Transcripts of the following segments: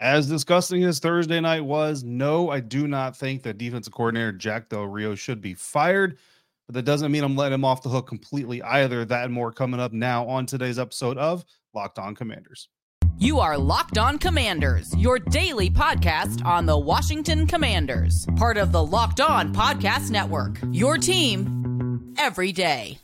As disgusting as Thursday night was, no, I do not think that defensive coordinator Jack Del Rio should be fired. But that doesn't mean I'm letting him off the hook completely either. That and more coming up now on today's episode of Locked On Commanders. You are Locked On Commanders, your daily podcast on the Washington Commanders, part of the Locked On Podcast Network. Your team every day.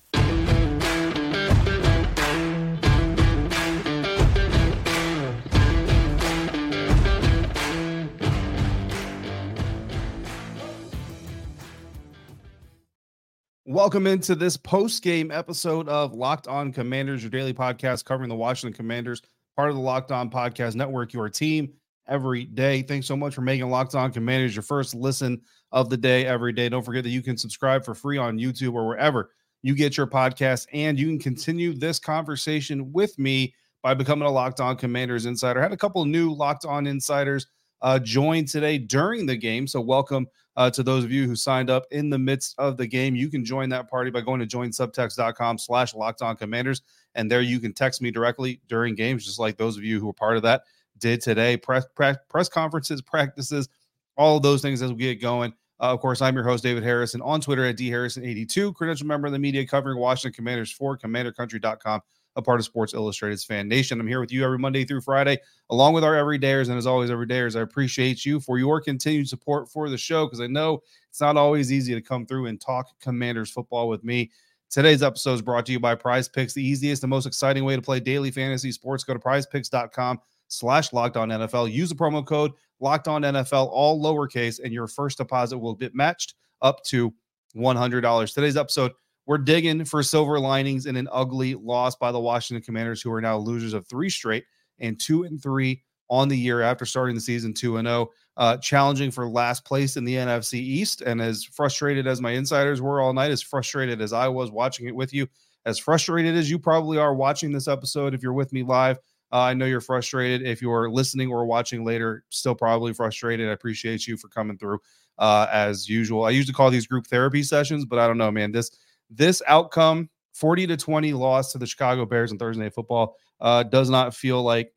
Welcome into this post game episode of Locked On Commanders, your daily podcast covering the Washington Commanders, part of the Locked On Podcast Network, your team every day. Thanks so much for making Locked On Commanders your first listen of the day every day. Don't forget that you can subscribe for free on YouTube or wherever you get your podcast, and you can continue this conversation with me by becoming a Locked On Commanders insider. I had a couple new Locked On insiders uh, join today during the game, so welcome uh, to those of you who signed up in the midst of the game. You can join that party by going to joinsubtext.com slash locked on commanders. And there you can text me directly during games, just like those of you who were part of that did today. Press, press, press conferences, practices, all of those things as we get going. Uh, of course, I'm your host, David Harrison, on Twitter at dharrison82, credential member of the media covering Washington Commanders for commandercountry.com a part of Sports Illustrated's FanNation. I'm here with you every Monday through Friday, along with our everydayers. And as always, everydayers, I appreciate you for your continued support for the show because I know it's not always easy to come through and talk Commanders football with me. Today's episode is brought to you by Prize Picks, the easiest and most exciting way to play daily fantasy sports. Go to prizepicks.com slash locked on NFL. Use the promo code locked on NFL, all lowercase, and your first deposit will get matched up to $100. Today's episode we're digging for silver linings in an ugly loss by the Washington Commanders, who are now losers of three straight and two and three on the year after starting the season 2 and 0, uh, challenging for last place in the NFC East. And as frustrated as my insiders were all night, as frustrated as I was watching it with you, as frustrated as you probably are watching this episode, if you're with me live, uh, I know you're frustrated. If you're listening or watching later, still probably frustrated. I appreciate you for coming through uh, as usual. I usually call these group therapy sessions, but I don't know, man. This this outcome 40 to 20 loss to the Chicago Bears on Thursday Night Football uh, does not feel like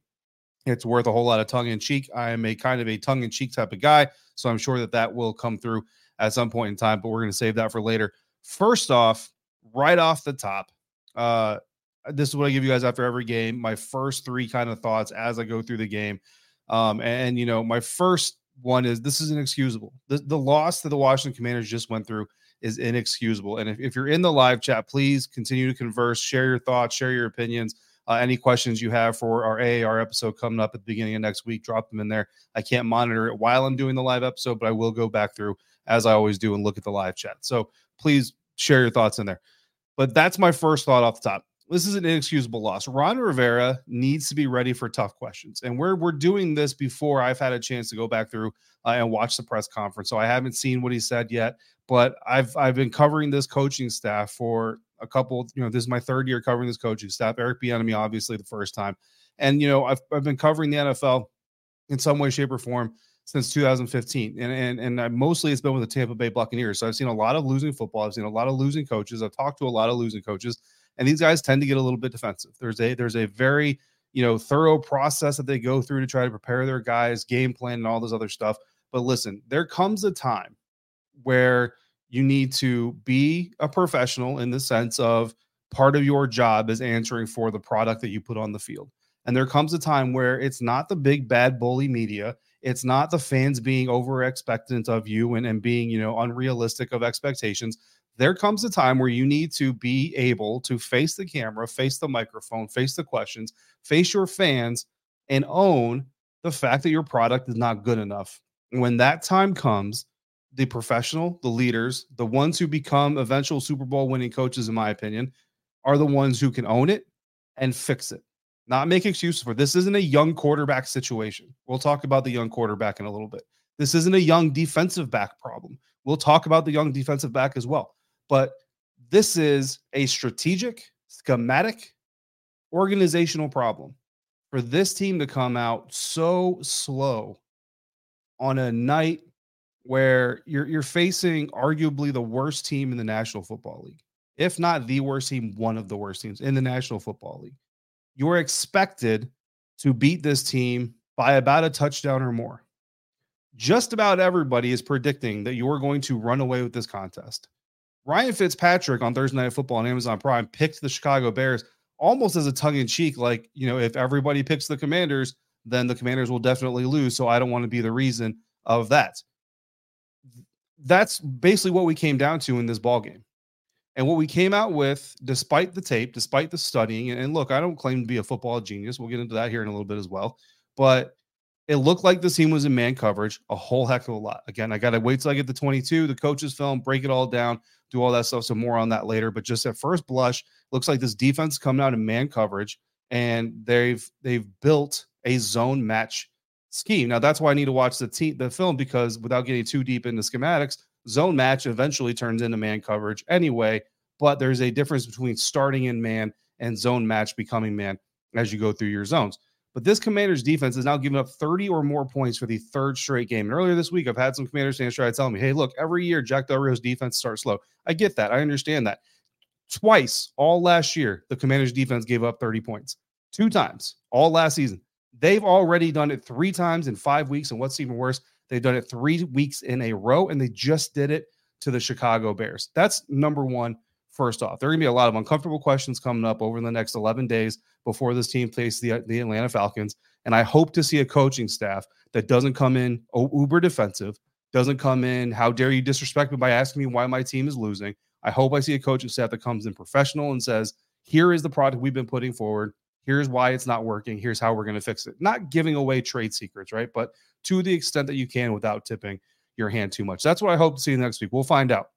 it's worth a whole lot of tongue in cheek. I am a kind of a tongue in cheek type of guy, so I'm sure that that will come through at some point in time, but we're going to save that for later. First off, right off the top, uh, this is what I give you guys after every game. My first three kind of thoughts as I go through the game. Um, and, you know, my first one is this is inexcusable. The, the loss that the Washington Commanders just went through is inexcusable. And if, if you're in the live chat, please continue to converse, share your thoughts, share your opinions. Uh, any questions you have for our AAR episode coming up at the beginning of next week, drop them in there. I can't monitor it while I'm doing the live episode, but I will go back through as I always do and look at the live chat. So please share your thoughts in there. But that's my first thought off the top. This is an inexcusable loss. Ron Rivera needs to be ready for tough questions. And we're, we're doing this before I've had a chance to go back through uh, and watch the press conference. So I haven't seen what he said yet but I've I've been covering this coaching staff for a couple. You know, this is my third year covering this coaching staff. Eric Bieniemy, obviously, the first time, and you know, I've I've been covering the NFL in some way, shape, or form since 2015, and and and I, mostly it's been with the Tampa Bay Buccaneers. So I've seen a lot of losing football. I've seen a lot of losing coaches. I've talked to a lot of losing coaches, and these guys tend to get a little bit defensive. There's a there's a very you know thorough process that they go through to try to prepare their guys, game plan, and all this other stuff. But listen, there comes a time where you need to be a professional in the sense of part of your job is answering for the product that you put on the field. And there comes a time where it's not the big bad bully media. It's not the fans being over expectant of you and, and being, you know, unrealistic of expectations. There comes a time where you need to be able to face the camera, face the microphone, face the questions, face your fans, and own the fact that your product is not good enough. When that time comes, the professional, the leaders, the ones who become eventual Super Bowl winning coaches, in my opinion, are the ones who can own it and fix it. Not make excuses for it. this. Isn't a young quarterback situation. We'll talk about the young quarterback in a little bit. This isn't a young defensive back problem. We'll talk about the young defensive back as well. But this is a strategic, schematic, organizational problem for this team to come out so slow on a night where you're you're facing arguably the worst team in the National Football League, if not the worst team, one of the worst teams in the National Football League. You're expected to beat this team by about a touchdown or more. Just about everybody is predicting that you're going to run away with this contest. Ryan Fitzpatrick on Thursday Night Football on Amazon Prime picked the Chicago Bears almost as a tongue in cheek, like, you know, if everybody picks the Commanders, then the Commanders will definitely lose. So I don't want to be the reason of that that's basically what we came down to in this ball game. And what we came out with, despite the tape, despite the studying, and look, I don't claim to be a football genius. We'll get into that here in a little bit as well. But it looked like the team was in man coverage a whole heck of a lot. Again, I got to wait till I get the 22, the coaches film, break it all down, do all that stuff. So more on that later. But just at first blush, looks like this defense coming out in man coverage, and they've they've built a zone match scheme. Now that's why I need to watch the team the film because without getting too deep into schematics, zone match eventually turns into man coverage anyway. But there's a difference between starting in man and zone match becoming man as you go through your zones. But this Commanders defense is now giving up 30 or more points for the third straight game. And earlier this week, I've had some Commanders fans try to tell me, hey, look, every year Jack Del Rio's defense starts slow. I get that. I understand that. Twice all last year, the Commanders defense gave up 30 points. Two times all last season. They've already done it three times in five weeks. And what's even worse, they've done it three weeks in a row, and they just did it to the Chicago Bears. That's number one. First off, there are going to be a lot of uncomfortable questions coming up over the next 11 days before this team plays the, the Atlanta Falcons. And I hope to see a coaching staff that doesn't come in uber defensive, doesn't come in, how dare you disrespect me by asking me why my team is losing. I hope I see a coaching staff that comes in professional and says, here is the product we've been putting forward. Here's why it's not working. Here's how we're going to fix it. Not giving away trade secrets, right? But to the extent that you can without tipping your hand too much. That's what I hope to see next week. We'll find out.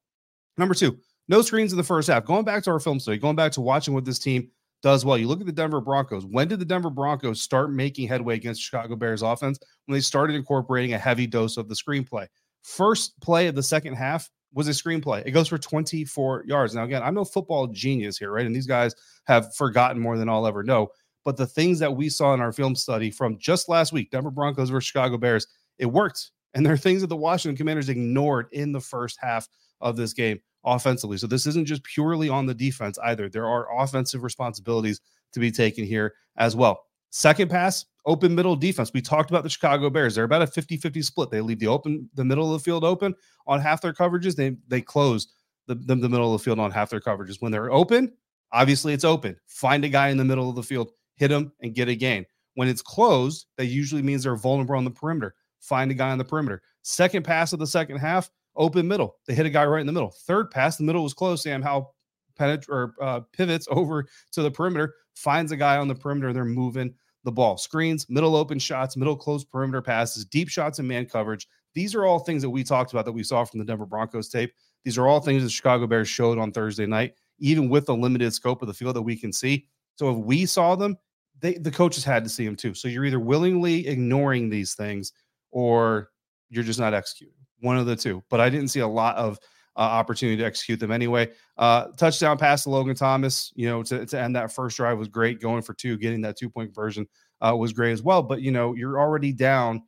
Number two, no screens in the first half. Going back to our film study, going back to watching what this team does well. You look at the Denver Broncos. When did the Denver Broncos start making headway against Chicago Bears offense? When they started incorporating a heavy dose of the screenplay. First play of the second half was a screenplay. It goes for 24 yards. Now, again, I'm no football genius here, right? And these guys have forgotten more than I'll ever know. But the things that we saw in our film study from just last week, Denver Broncos versus Chicago Bears, it worked. And there are things that the Washington Commanders ignored in the first half of this game offensively. So this isn't just purely on the defense either. There are offensive responsibilities to be taken here as well. Second pass, open middle defense. We talked about the Chicago Bears. They're about a 50-50 split. They leave the open the middle of the field open on half their coverages. They they close the, the, the middle of the field on half their coverages. When they're open, obviously it's open. Find a guy in the middle of the field hit him and get a gain. When it's closed, that usually means they're vulnerable on the perimeter. Find a guy on the perimeter. Second pass of the second half, open middle. They hit a guy right in the middle. Third pass, the middle was closed. Sam Howell penet- or uh, pivots over to the perimeter, finds a guy on the perimeter. They're moving the ball. Screens, middle open shots, middle closed perimeter passes, deep shots and man coverage. These are all things that we talked about that we saw from the Denver Broncos tape. These are all things the Chicago Bears showed on Thursday night, even with the limited scope of the field that we can see. So if we saw them, they the coaches had to see them too. So you're either willingly ignoring these things or you're just not executing. One of the two. But I didn't see a lot of uh, opportunity to execute them anyway. Uh, touchdown pass to Logan Thomas, you know, to, to end that first drive was great. Going for two, getting that two point conversion uh, was great as well. But you know, you're already down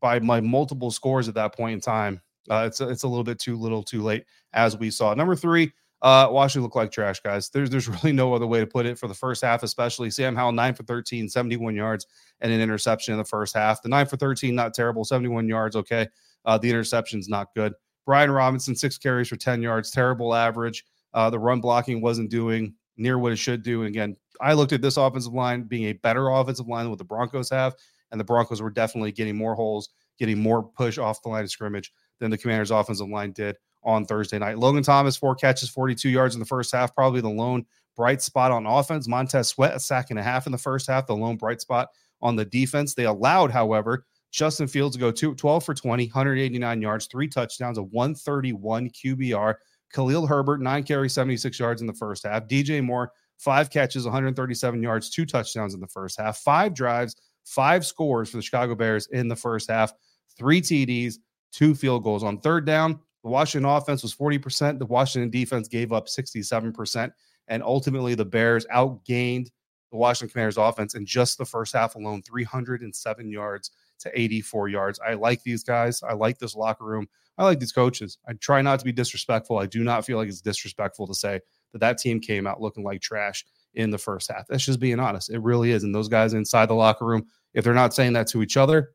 by my multiple scores at that point in time. Uh, it's a, it's a little bit too little, too late, as we saw. Number three, uh, Washington looked like trash, guys. There's there's really no other way to put it for the first half, especially Sam Howell, nine for 13, 71 yards, and an interception in the first half. The nine for 13, not terrible, 71 yards, okay. Uh, the interception's not good. Brian Robinson, six carries for 10 yards, terrible average. Uh, the run blocking wasn't doing near what it should do. And again, I looked at this offensive line being a better offensive line than what the Broncos have, and the Broncos were definitely getting more holes, getting more push off the line of scrimmage than the Commanders' offensive line did on Thursday night. Logan Thomas, four catches, 42 yards in the first half, probably the lone bright spot on offense. Montez Sweat, a sack and a half in the first half, the lone bright spot on the defense. They allowed, however, Justin Fields go two, 12 for 20, 189 yards, three touchdowns, a 131 QBR. Khalil Herbert, nine carries, 76 yards in the first half. DJ Moore, five catches, 137 yards, two touchdowns in the first half, five drives, five scores for the Chicago Bears in the first half, three TDs, two field goals. On third down, the Washington offense was 40%. The Washington defense gave up 67%. And ultimately, the Bears outgained the Washington Commanders offense in just the first half alone 307 yards to 84 yards. I like these guys. I like this locker room. I like these coaches. I try not to be disrespectful. I do not feel like it's disrespectful to say that that team came out looking like trash in the first half. That's just being honest. It really is. And those guys inside the locker room, if they're not saying that to each other,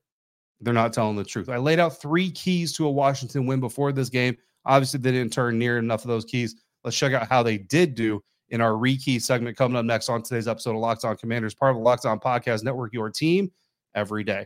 they're not telling the truth. I laid out three keys to a Washington win before this game. Obviously, they didn't turn near enough of those keys. Let's check out how they did do in our rekey segment coming up next on today's episode of Locked On Commanders, part of the Locked On Podcast Network, your team every day.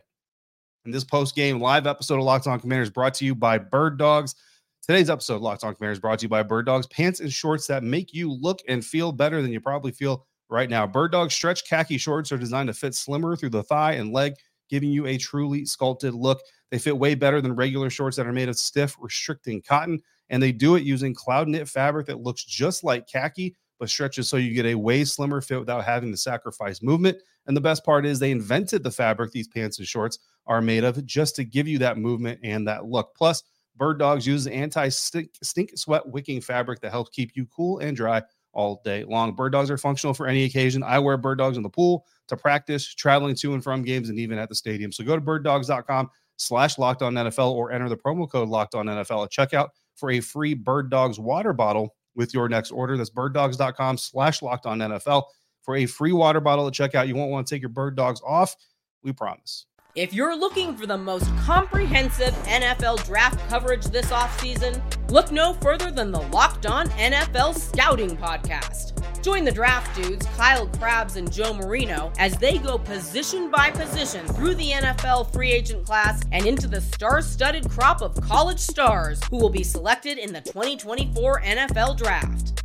And this post game live episode of Locked On Commanders brought to you by Bird Dogs. Today's episode of Locked On Commanders brought to you by Bird Dogs, pants and shorts that make you look and feel better than you probably feel right now. Bird Dogs stretch khaki shorts are designed to fit slimmer through the thigh and leg, giving you a truly sculpted look. They fit way better than regular shorts that are made of stiff, restricting cotton, and they do it using cloud knit fabric that looks just like khaki but stretches so you get a way slimmer fit without having to sacrifice movement. And the best part is they invented the fabric these pants and shorts are made of just to give you that movement and that look. Plus, Bird Dogs uses anti stink sweat wicking fabric that helps keep you cool and dry all day long. Bird Dogs are functional for any occasion. I wear Bird Dogs in the pool to practice, traveling to and from games, and even at the stadium. So go to birddogs.com slash locked on NFL or enter the promo code locked on NFL at checkout for a free Bird Dogs water bottle with your next order. That's birddogs.com slash locked on NFL for a free water bottle at checkout. You won't want to take your bird dogs off. We promise. If you're looking for the most comprehensive NFL draft coverage this offseason, look no further than the Locked On NFL Scouting Podcast. Join the draft dudes, Kyle Crabbs and Joe Marino, as they go position by position through the NFL free agent class and into the star studded crop of college stars who will be selected in the 2024 NFL Draft.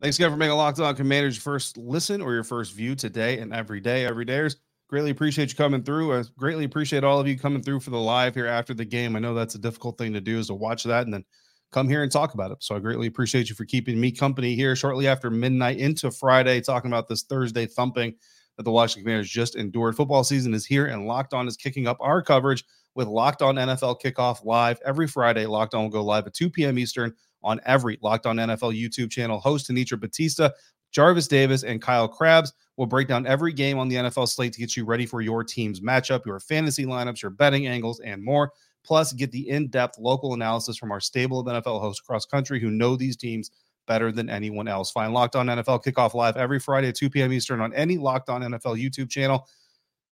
Thanks again for making Locked On Commanders your first listen or your first view today and every day. Every dayers. Greatly appreciate you coming through. I greatly appreciate all of you coming through for the live here after the game. I know that's a difficult thing to do is to watch that and then come here and talk about it. So I greatly appreciate you for keeping me company here shortly after midnight into Friday, talking about this Thursday thumping that the Washington Commanders just endured. Football season is here, and Locked On is kicking up our coverage with Locked On NFL Kickoff live every Friday. Locked On will go live at 2 p.m. Eastern on every Locked On NFL YouTube channel. Host Anitra Batista, Jarvis Davis, and Kyle Crabbs will break down every game on the NFL slate to get you ready for your team's matchup, your fantasy lineups, your betting angles, and more. Plus, get the in depth local analysis from our stable of NFL hosts across country who know these teams better than anyone else. Find Locked On NFL Kickoff Live every Friday at 2 p.m. Eastern on any Locked On NFL YouTube channel.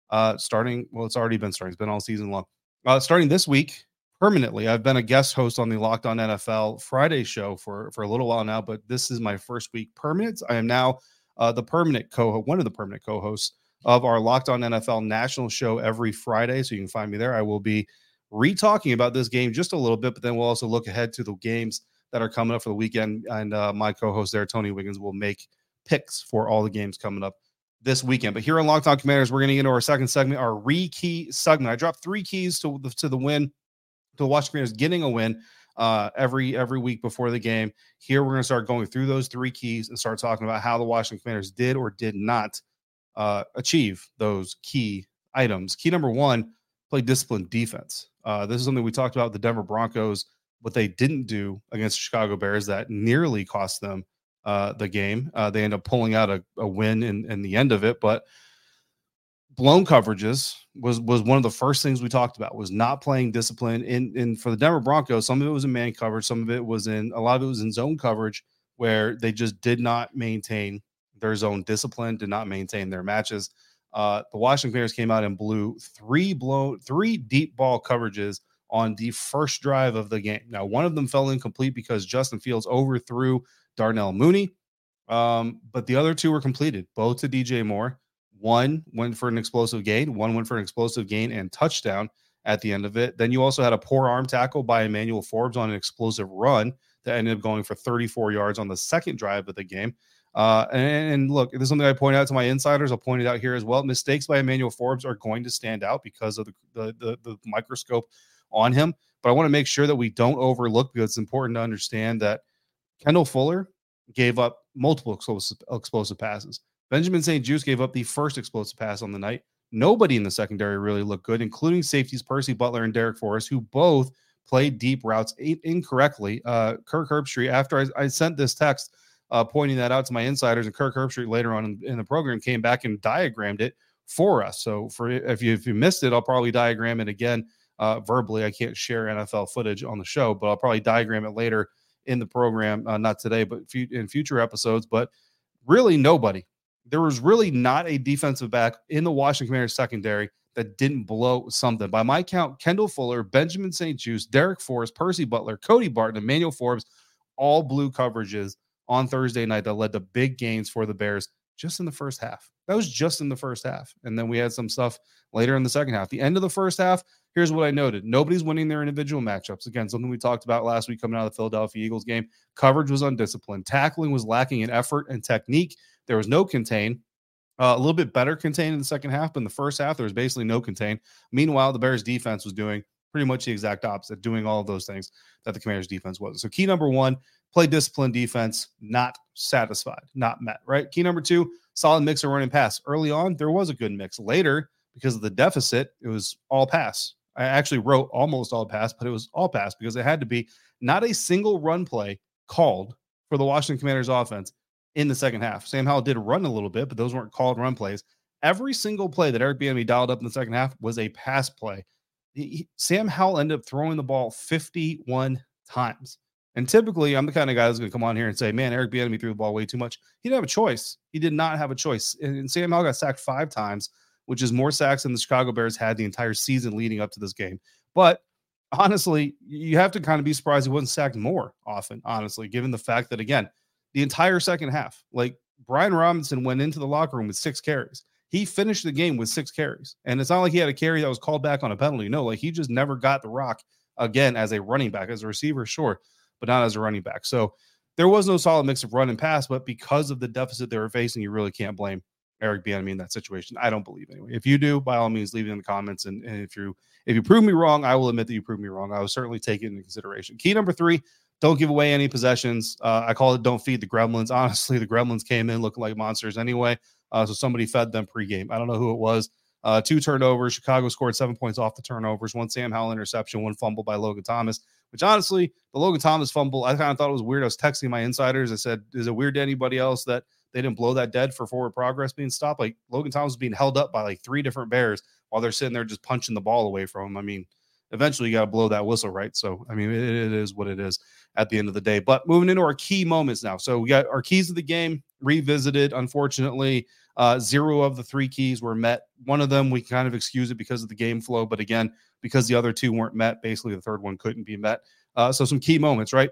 Uh, starting, well, it's already been starting, it's been all season long. Uh, starting this week, permanently. I've been a guest host on the Locked On NFL Friday show for for a little while now, but this is my first week permanent. I am now uh, the permanent co one of the permanent co-hosts of our Locked On NFL national show every Friday. So you can find me there. I will be re-talking about this game just a little bit, but then we'll also look ahead to the games that are coming up for the weekend. And uh, my co-host there, Tony Wiggins, will make picks for all the games coming up this weekend. But here on Locked Commanders, we're going to get into our second segment, our re-key segment. I dropped three keys to the, to the win to the Washington Commanders getting a win uh, every every week before the game. Here we're going to start going through those three keys and start talking about how the Washington Commanders did or did not uh, achieve those key items. Key number one: play disciplined defense. Uh, this is something we talked about the Denver Broncos. What they didn't do against the Chicago Bears that nearly cost them uh, the game. Uh, they end up pulling out a, a win in, in the end of it, but blown coverages was was one of the first things we talked about was not playing discipline in in for the Denver Broncos. Some of it was in man coverage, some of it was in a lot of it was in zone coverage where they just did not maintain their zone discipline, did not maintain their matches. Uh, the Washington Commanders came out and blew three blow three deep ball coverages on the first drive of the game. Now, one of them fell incomplete because Justin Fields overthrew Darnell Mooney, um, but the other two were completed, both to DJ Moore. One went for an explosive gain, one went for an explosive gain and touchdown at the end of it. Then you also had a poor arm tackle by Emmanuel Forbes on an explosive run that ended up going for 34 yards on the second drive of the game. Uh, and, and, look, this is something I point out to my insiders. I'll point it out here as well. Mistakes by Emmanuel Forbes are going to stand out because of the, the, the, the microscope on him. But I want to make sure that we don't overlook because it's important to understand that Kendall Fuller gave up multiple explosive, explosive passes. Benjamin St-Juste gave up the first explosive pass on the night. Nobody in the secondary really looked good, including safeties Percy Butler and Darrick Forrest, who both played deep routes incorrectly. Uh, Kirk Herbstreit, after I, I sent this text uh, pointing that out to my insiders, and Kirk Herbstreit later on in, in, the program came back and diagrammed it for us. So for if you if you missed it, I'll probably diagram it again uh, verbally. I can't share NFL footage on the show, but I'll probably diagram it later in the program, uh, not today, but in future episodes. But really, nobody there was really not a defensive back in the Washington Commanders secondary that didn't blow something. By my count, Kendall Fuller, Benjamin St. Juice, Darrick Forrest, Percy Butler, Cody Barton, Emmanuel Forbes, all blew coverages on Thursday night that led to big gains for the Bears just in the first half. That was just in the first half. And then we had some stuff later in the second half. The end of the first half, here's what I noted nobody's winning their individual matchups. Again, something we talked about last week coming out of the Philadelphia Eagles game. Coverage was undisciplined, tackling was lacking in effort and technique. There was no contain. Uh, a little bit better contain in the second half, but in the first half, there was basically no contain. Meanwhile, the Bears defense was doing pretty much the exact opposite, doing all of those things that the Commanders defense was. So, key number one, play disciplined defense, not satisfied, not met, right? Key number two, solid mix of running pass. Early on, there was a good mix. Later, because of the deficit, it was all pass. I actually wrote almost all pass, but it was all pass because it had to be not a single run play called for the Washington Commanders offense in the second half. Sam Howell did run a little bit, but those weren't called run plays. Every single play that Eric Bieniemy dialed up in the second half was a pass play. He, Sam Howell ended up throwing the ball 51 times. And typically, I'm the kind of guy that's going to come on here and say, "Man, Eric Bieniemy threw the ball way too much." He didn't have a choice. He did not have a choice. And, and Sam Howell got sacked five times, which is more sacks than the Chicago Bears had the entire season leading up to this game. But honestly, you have to kind of be surprised he wasn't sacked more often. Honestly, given the fact that again, the entire second half. Like Brian Robinson went into the locker room with six carries. He finished the game with six carries. And it's not like he had a carry that was called back on a penalty. No, like he just never got the rock again as a running back, as a receiver, sure, but not as a running back. So there was no solid mix of run and pass, but because of the deficit they were facing, you really can't blame Eric Bieniemy in that situation. I don't believe anyway. If you do, by all means, leave it in the comments. And, and if you if you prove me wrong, I will admit that you proved me wrong. I will certainly take it into consideration. Key number three: don't give away any possessions. Uh, I call it don't feed the gremlins. Honestly, the gremlins came in looking like monsters anyway. Uh, so somebody fed them pregame. I don't know who it was. Uh, two turnovers. Chicago scored seven points off the turnovers. One Sam Howell interception, one fumble by Logan Thomas. Which honestly, the Logan Thomas fumble, I kind of thought it was weird. I was texting my insiders. I said, "Is it weird to anybody else that they didn't blow that dead for forward progress being stopped? Like Logan Thomas being held up by like three different Bears while they're sitting there just punching the ball away from him. I mean, eventually you got to blow that whistle, right? So, I mean, it, it is what it is at the end of the day. But moving into our key moments now. So, we got our keys of the game revisited. Unfortunately, uh, zero of the three keys were met. One of them, we kind of excuse it because of the game flow. But again, because the other two weren't met, basically the third one couldn't be met. Uh, so, some key moments, right?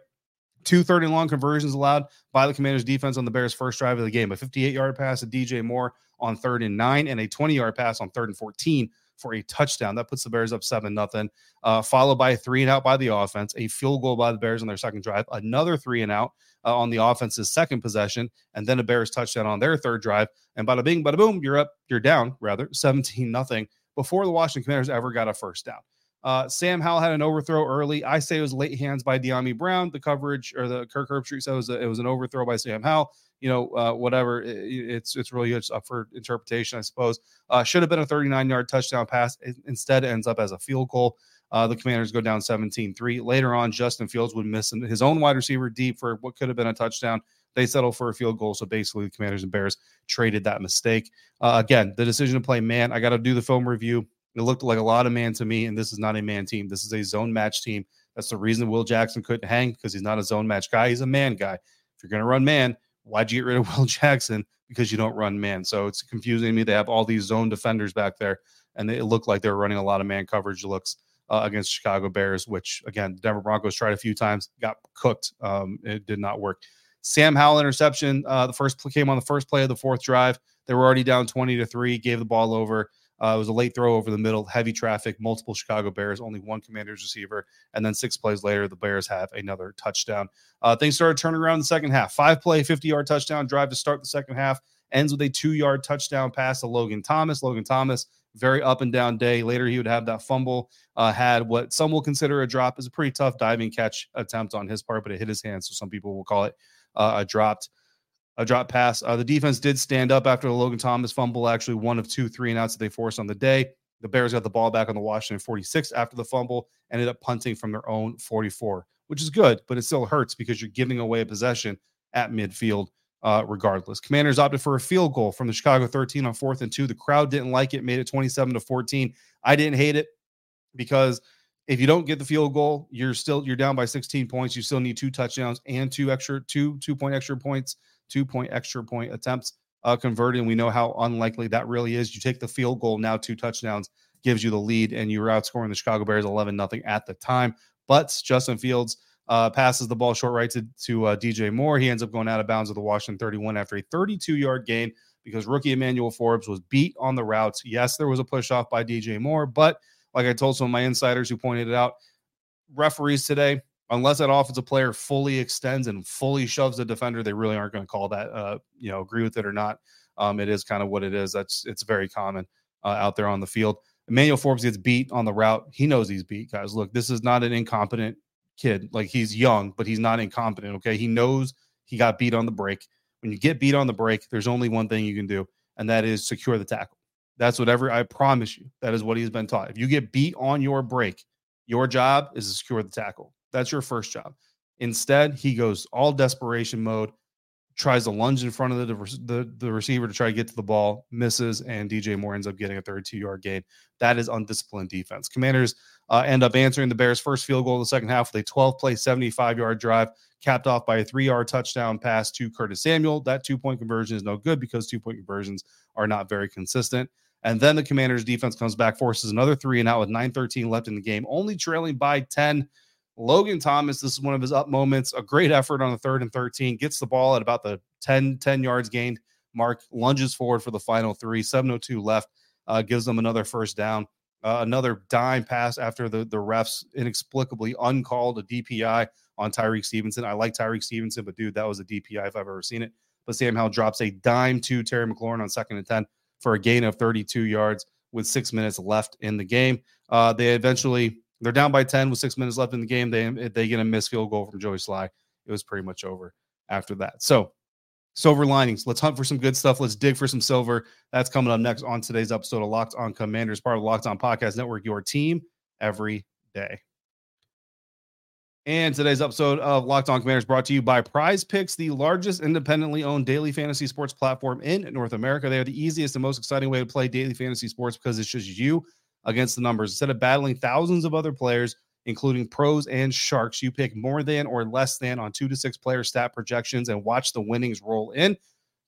Two 30 long conversions allowed by the Commanders defense on the Bears' first drive of the game. A 58 yard pass to DJ Moore on third and nine, and a 20 yard pass on third and 14 for a touchdown. That puts the Bears up 7 nothing. Uh, followed by a three and out by the offense, a field goal by the Bears on their second drive, another three and out uh, on the offense's second possession, and then a Bears touchdown on their third drive. And bada bing, bada boom, you're up, you're down, rather, 17 nothing before the Washington Commanders ever got a first down. Uh, Sam Howell had an overthrow early. I say it was late hands by Dyami Brown. The coverage or the Kirk Herbstreit says it was, it was an overthrow by Sam Howell you know, uh, whatever. It, it's it's really just up for interpretation, I suppose. Uh, should have been a 39 yard touchdown pass. It instead ends up as a field goal. Uh, the Commanders go down 17 3. Later on, Justin Fields would miss his own wide receiver deep for what could have been a touchdown. They settle for a field goal. So basically, the Commanders and Bears traded that mistake. Uh, again, the decision to play man, I got to do the film review. It looked like a lot of man to me, and this is not a man team. This is a zone match team. That's the reason Will Jackson couldn't hang because he's not a zone match guy. He's a man guy. If you're going to run man, Why'd you get rid of Will Jackson? Because you don't run man. So it's confusing to me. They have all these zone defenders back there, and it looked like they're running a lot of man coverage looks uh, against Chicago Bears, which again, Denver Broncos tried a few times, got cooked. Um, it did not work. Sam Howell interception. Uh, the first came on the first play of the fourth drive. They were already down 20 to three, gave the ball over. Uh, it was a late throw over the middle, heavy traffic, multiple Chicago Bears, only one commander's receiver. And then six plays later, the Bears have another touchdown. Uh, things started turning around in the second half. Five play, 50 yard touchdown drive to start the second half, ends with a two yard touchdown pass to Logan Thomas. Logan Thomas, very up and down day. Later, he would have that fumble, uh, had what some will consider a drop, is a pretty tough diving catch attempt on his part, but it hit his hand. So some people will call it uh, a dropped a drop pass. Uh, the defense did stand up after the Logan Thomas fumble, actually one of two three and outs that they forced on the day. The Bears got the ball back on the Washington 46 after the fumble, ended up punting from their own 44, which is good, but it still hurts because you're giving away a possession at midfield uh, regardless. Commanders opted for a field goal from the Chicago 13 on fourth and two. The crowd didn't like it, made it 27 to 14. I didn't hate it because if you don't get the field goal, you're still you're down by 16 points. You still need two touchdowns and two extra two two point extra points two point extra point attempts uh, converted. And we know how unlikely that really is. You take the field goal, now two touchdowns gives you the lead, and you were outscoring the Chicago Bears 11 nothing at the time. But Justin Fields uh, passes the ball short right to, to uh, DJ Moore. He ends up going out of bounds of the Washington 31 after a 32 yard gain because rookie Emmanuel Forbes was beat on the routes. Yes, there was a push off by DJ Moore, but like I told some of my insiders who pointed it out, referees today unless that offensive player fully extends and fully shoves the defender, they really aren't going to call that. Uh, you know, agree with it or not, um, it is kind of what it is. That's it's very common uh, out there on the field. Emmanuel Forbes gets beat on the route. He knows he's beat, guys. Look, this is not an incompetent kid. Like he's young, but he's not incompetent. Okay, he knows he got beat on the break. When you get beat on the break, there's only one thing you can do, and that is secure the tackle. That's whatever I promise you. That is what he's been taught. If you get beat on your break, your job is to secure the tackle. That's your first job. Instead, he goes all desperation mode, tries to lunge in front of the, the, the receiver to try to get to the ball, misses, and DJ Moore ends up getting a 32 yard gain. That is undisciplined defense. Commanders uh, end up answering the Bears' first field goal in the second half with a 12 play, 75 yard drive, capped off by a three yard touchdown pass to Curtis Samuel. That two point conversion is no good because two point conversions are not very consistent. And then the Commanders' defense comes back, forces another three and out with 9 13 left in the game, only trailing by 10 Logan Thomas, this is one of his up moments. A great effort on the third and 13, gets the ball at about the 10, 10 yards gained mark, lunges forward for the final three, 702 left, uh, gives them another first down. Uh, another dime pass after the, the refs inexplicably uncalled a DPI on Tyrique Stevenson. I like Tyrique Stevenson, but dude, that was a DPI if I've ever seen it. But Sam Howell drops a dime to Terry McLaurin on second and 10 for a gain of 32 yards with six minutes left in the game. Uh, they eventually they're down by 10 with six minutes left in the game. They they get a missed field goal from Joey Slye. It was pretty much over after that. So silver linings. Let's hunt for some good stuff. Let's dig for some silver. That's coming up next on today's episode of Locked On Commanders, part of the Locked On Podcast Network, your team every day. And today's episode of Locked On Commanders brought to you by Prize Picks, the largest independently owned daily fantasy sports platform in North America. They are the easiest and most exciting way to play daily fantasy sports because it's just you against the numbers. Instead of battling thousands of other players, including pros and sharks, you pick more than or less than on two to six player stat projections and watch the winnings roll in.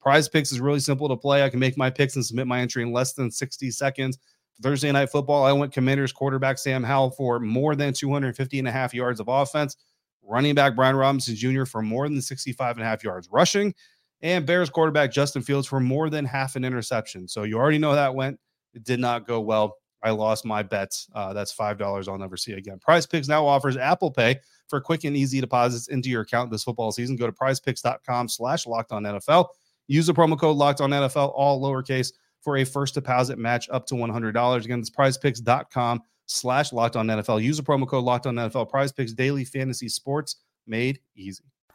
Prize picks is really simple to play. I can make my picks and submit my entry in less than 60 seconds. Thursday night football, I went Commanders quarterback Sam Howell for more than 250 and a half yards of offense. Running back Brian Robinson Jr. for more than 65 and a half yards rushing. And Bears quarterback Justin Fields for more than half an interception. So you already know that went. It did not go well. I lost my bets. Uh, that's five dollars I'll never see again. Prize Picks now offers Apple Pay for quick and easy deposits into your account this football season. Go to prizepicks.com slash locked on NFL. Use the promo code locked on NFL, all lowercase, for a first deposit match up to $100. Again, it's prizepicks.com slash locked on NFL. Use the promo code locked on NFL. Prize Picks daily fantasy sports made easy.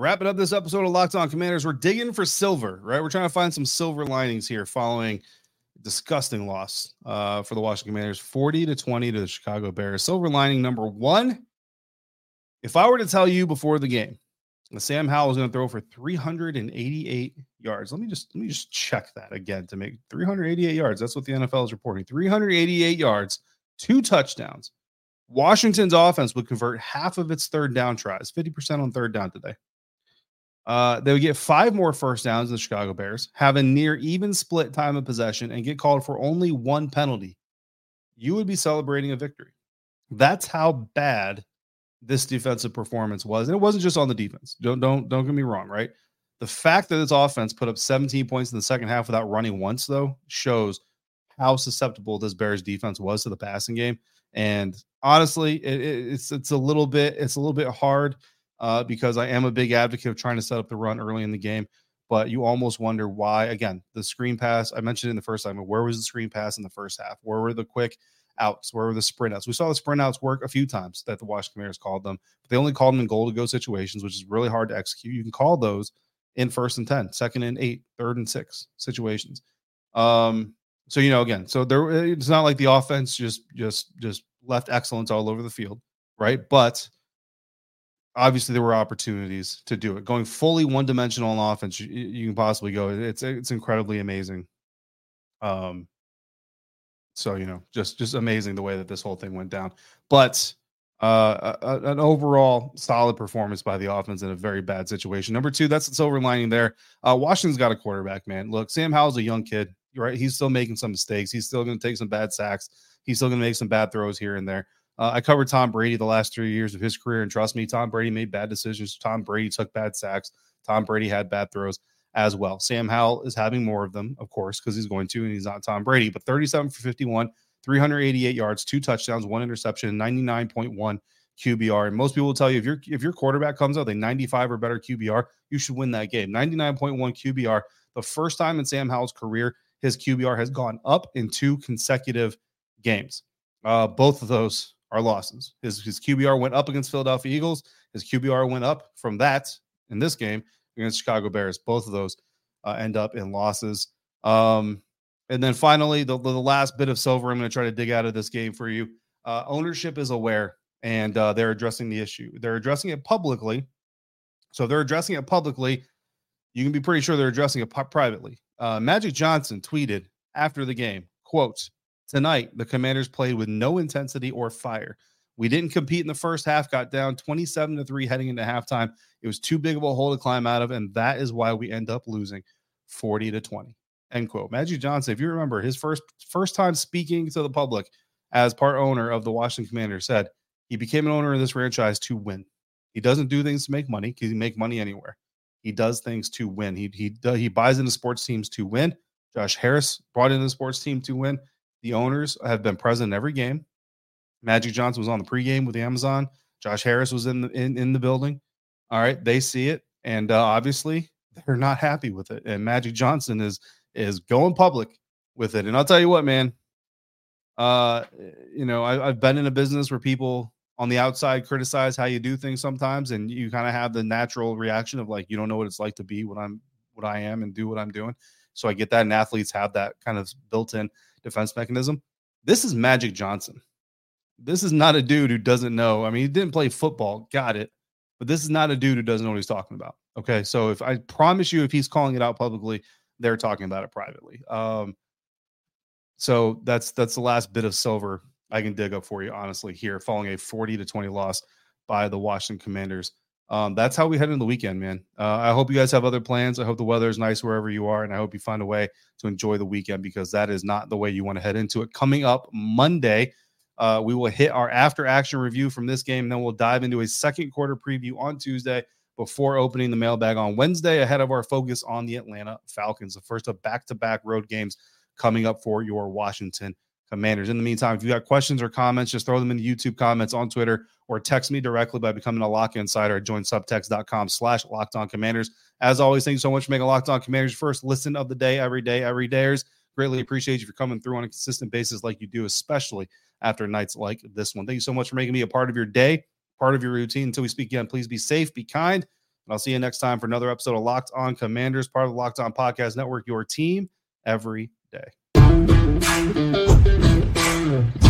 Wrapping up this episode of Locked On Commanders, we're digging for silver, right? We're trying to find some silver linings here following disgusting loss uh, for the Washington Commanders, 40 to 20 to the Chicago Bears. Silver lining number one. If I were to tell you before the game that Sam Howell was going to throw for 388 yards, let me just let me just check that again to make 388 yards. That's what the NFL is reporting. 388 yards, two touchdowns. Washington's offense would convert half of its third down tries, 50% on third down today. Uh, they would get five more first downs than the Chicago Bears, have a near even split time of possession, and get called for only one penalty. You would be celebrating a victory. That's how bad this defensive performance was. And it wasn't just on the defense. Don't don't don't get me wrong, right? The fact that this offense put up 17 points in the second half without running once, though, shows how susceptible this Bears defense was to the passing game. And honestly, it, it's it's a little bit it's a little bit hard uh, because I am a big advocate of trying to set up the run early in the game. But you almost wonder why. Again, the screen pass, I mentioned in the first time, where was the screen pass in the first half? Where were the quick outs? Where were the sprint outs? We saw the sprint outs work a few times that the Washington Commanders called them, but they only called them in goal to go situations, which is really hard to execute. You can call those in first and 10, second and eight, third and six situations. Um, so you know, again, so there it's not like the offense just just just left excellence all over the field, right? But obviously there were opportunities to do it. Going fully one dimensional on offense, you, you, can possibly go. It's it's incredibly amazing. Um, so you know, just just amazing the way that this whole thing went down. But uh, a, an overall solid performance by the offense in a very bad situation. Number two, that's the silver lining there. Uh, Washington's got a quarterback, man. Look, Sam Howell's a young kid, right? He's still making some mistakes. He's still going to take some bad sacks. He's still going to make some bad throws here and there. Uh, I covered Tom Brady the last three years of his career, and trust me, Tom Brady made bad decisions. Tom Brady took bad sacks. Tom Brady had bad throws as well. Sam Howell is having more of them, of course, because he's going to, and he's not Tom Brady. But 37 for 51, 388 yards, two touchdowns, one interception, 99.1 QBR. And most people will tell you if your if your quarterback comes out a 95 or better QBR, you should win that game. 99.1 QBR. The first time in Sam Howell's career, his QBR has gone up in two consecutive games. Uh, both of those are losses. His, his QBR went up against Philadelphia Eagles. His QBR went up from that in this game against Chicago Bears. Both of those uh, end up in losses. Um, and then finally, the, the last bit of silver I'm going to try to dig out of this game for you. Uh, ownership is aware and uh, they're addressing the issue. They're addressing it publicly. So they're addressing it publicly. You can be pretty sure they're addressing it privately. Uh, Magic Johnson tweeted after the game, quote, Tonight, the Commanders played with no intensity or fire. We didn't compete in the first half, got down 27 to 3 heading into halftime. It was too big of a hole to climb out of, and that is why we end up losing 40 to 20. End quote. Magic Johnson, if you remember, his first first time speaking to the public as part owner of the Washington Commanders said he became an owner of this franchise to win. He doesn't do things to make money because he make money anywhere. He does things to win. He he he buys into sports teams to win. Josh Harris brought in the sports team to win. The owners have been present in every game. Magic Johnson was on the pregame with Amazon. Josh Harris was in the in, in the building. All right, they see it, and uh, obviously they're not happy with it. And Magic Johnson is is going public with it. And I'll tell you what, man. Uh, you know, I, I've been in a business where people on the outside criticize how you do things sometimes, and you kind of have the natural reaction of like, you don't know what it's like to be what I'm, what I am, and do what I'm doing. So I get that, and athletes have that kind of built-in defense mechanism. This is Magic Johnson. This is not a dude who doesn't know. I mean, he didn't play football, got it. But this is not a dude who doesn't know what he's talking about. Okay. So if I promise you, if he's calling it out publicly, they're talking about it privately. Um, so that's that's the last bit of silver I can dig up for you, honestly, here, following a 40 to 20 loss by the Washington Commanders um, that's how we head into the weekend, man. Uh, I hope you guys have other plans. I hope the weather is nice wherever you are, and I hope you find a way to enjoy the weekend because that is not the way you want to head into it. Coming up Monday, uh, we will hit our after action review from this game, then we'll dive into a second quarter preview on Tuesday before opening the mailbag on Wednesday ahead of our focus on the Atlanta Falcons, the first of back to back road games coming up for your Washington Commanders. In the meantime, if you got questions or comments, just throw them in the YouTube comments on Twitter or text me directly by becoming a Lock Insider at joinsubtext.com slash locked on commanders. As always, thank you so much for making Locked On Commanders first listen of the day every day, every dayers. Greatly appreciate you for coming through on a consistent basis like you do, especially after nights like this one. Thank you so much for making me a part of your day, part of your routine. Until we speak again, please be safe, be kind, and I'll see you next time for another episode of Locked On Commanders, part of the Locked On Podcast Network, your team every day. Yeah.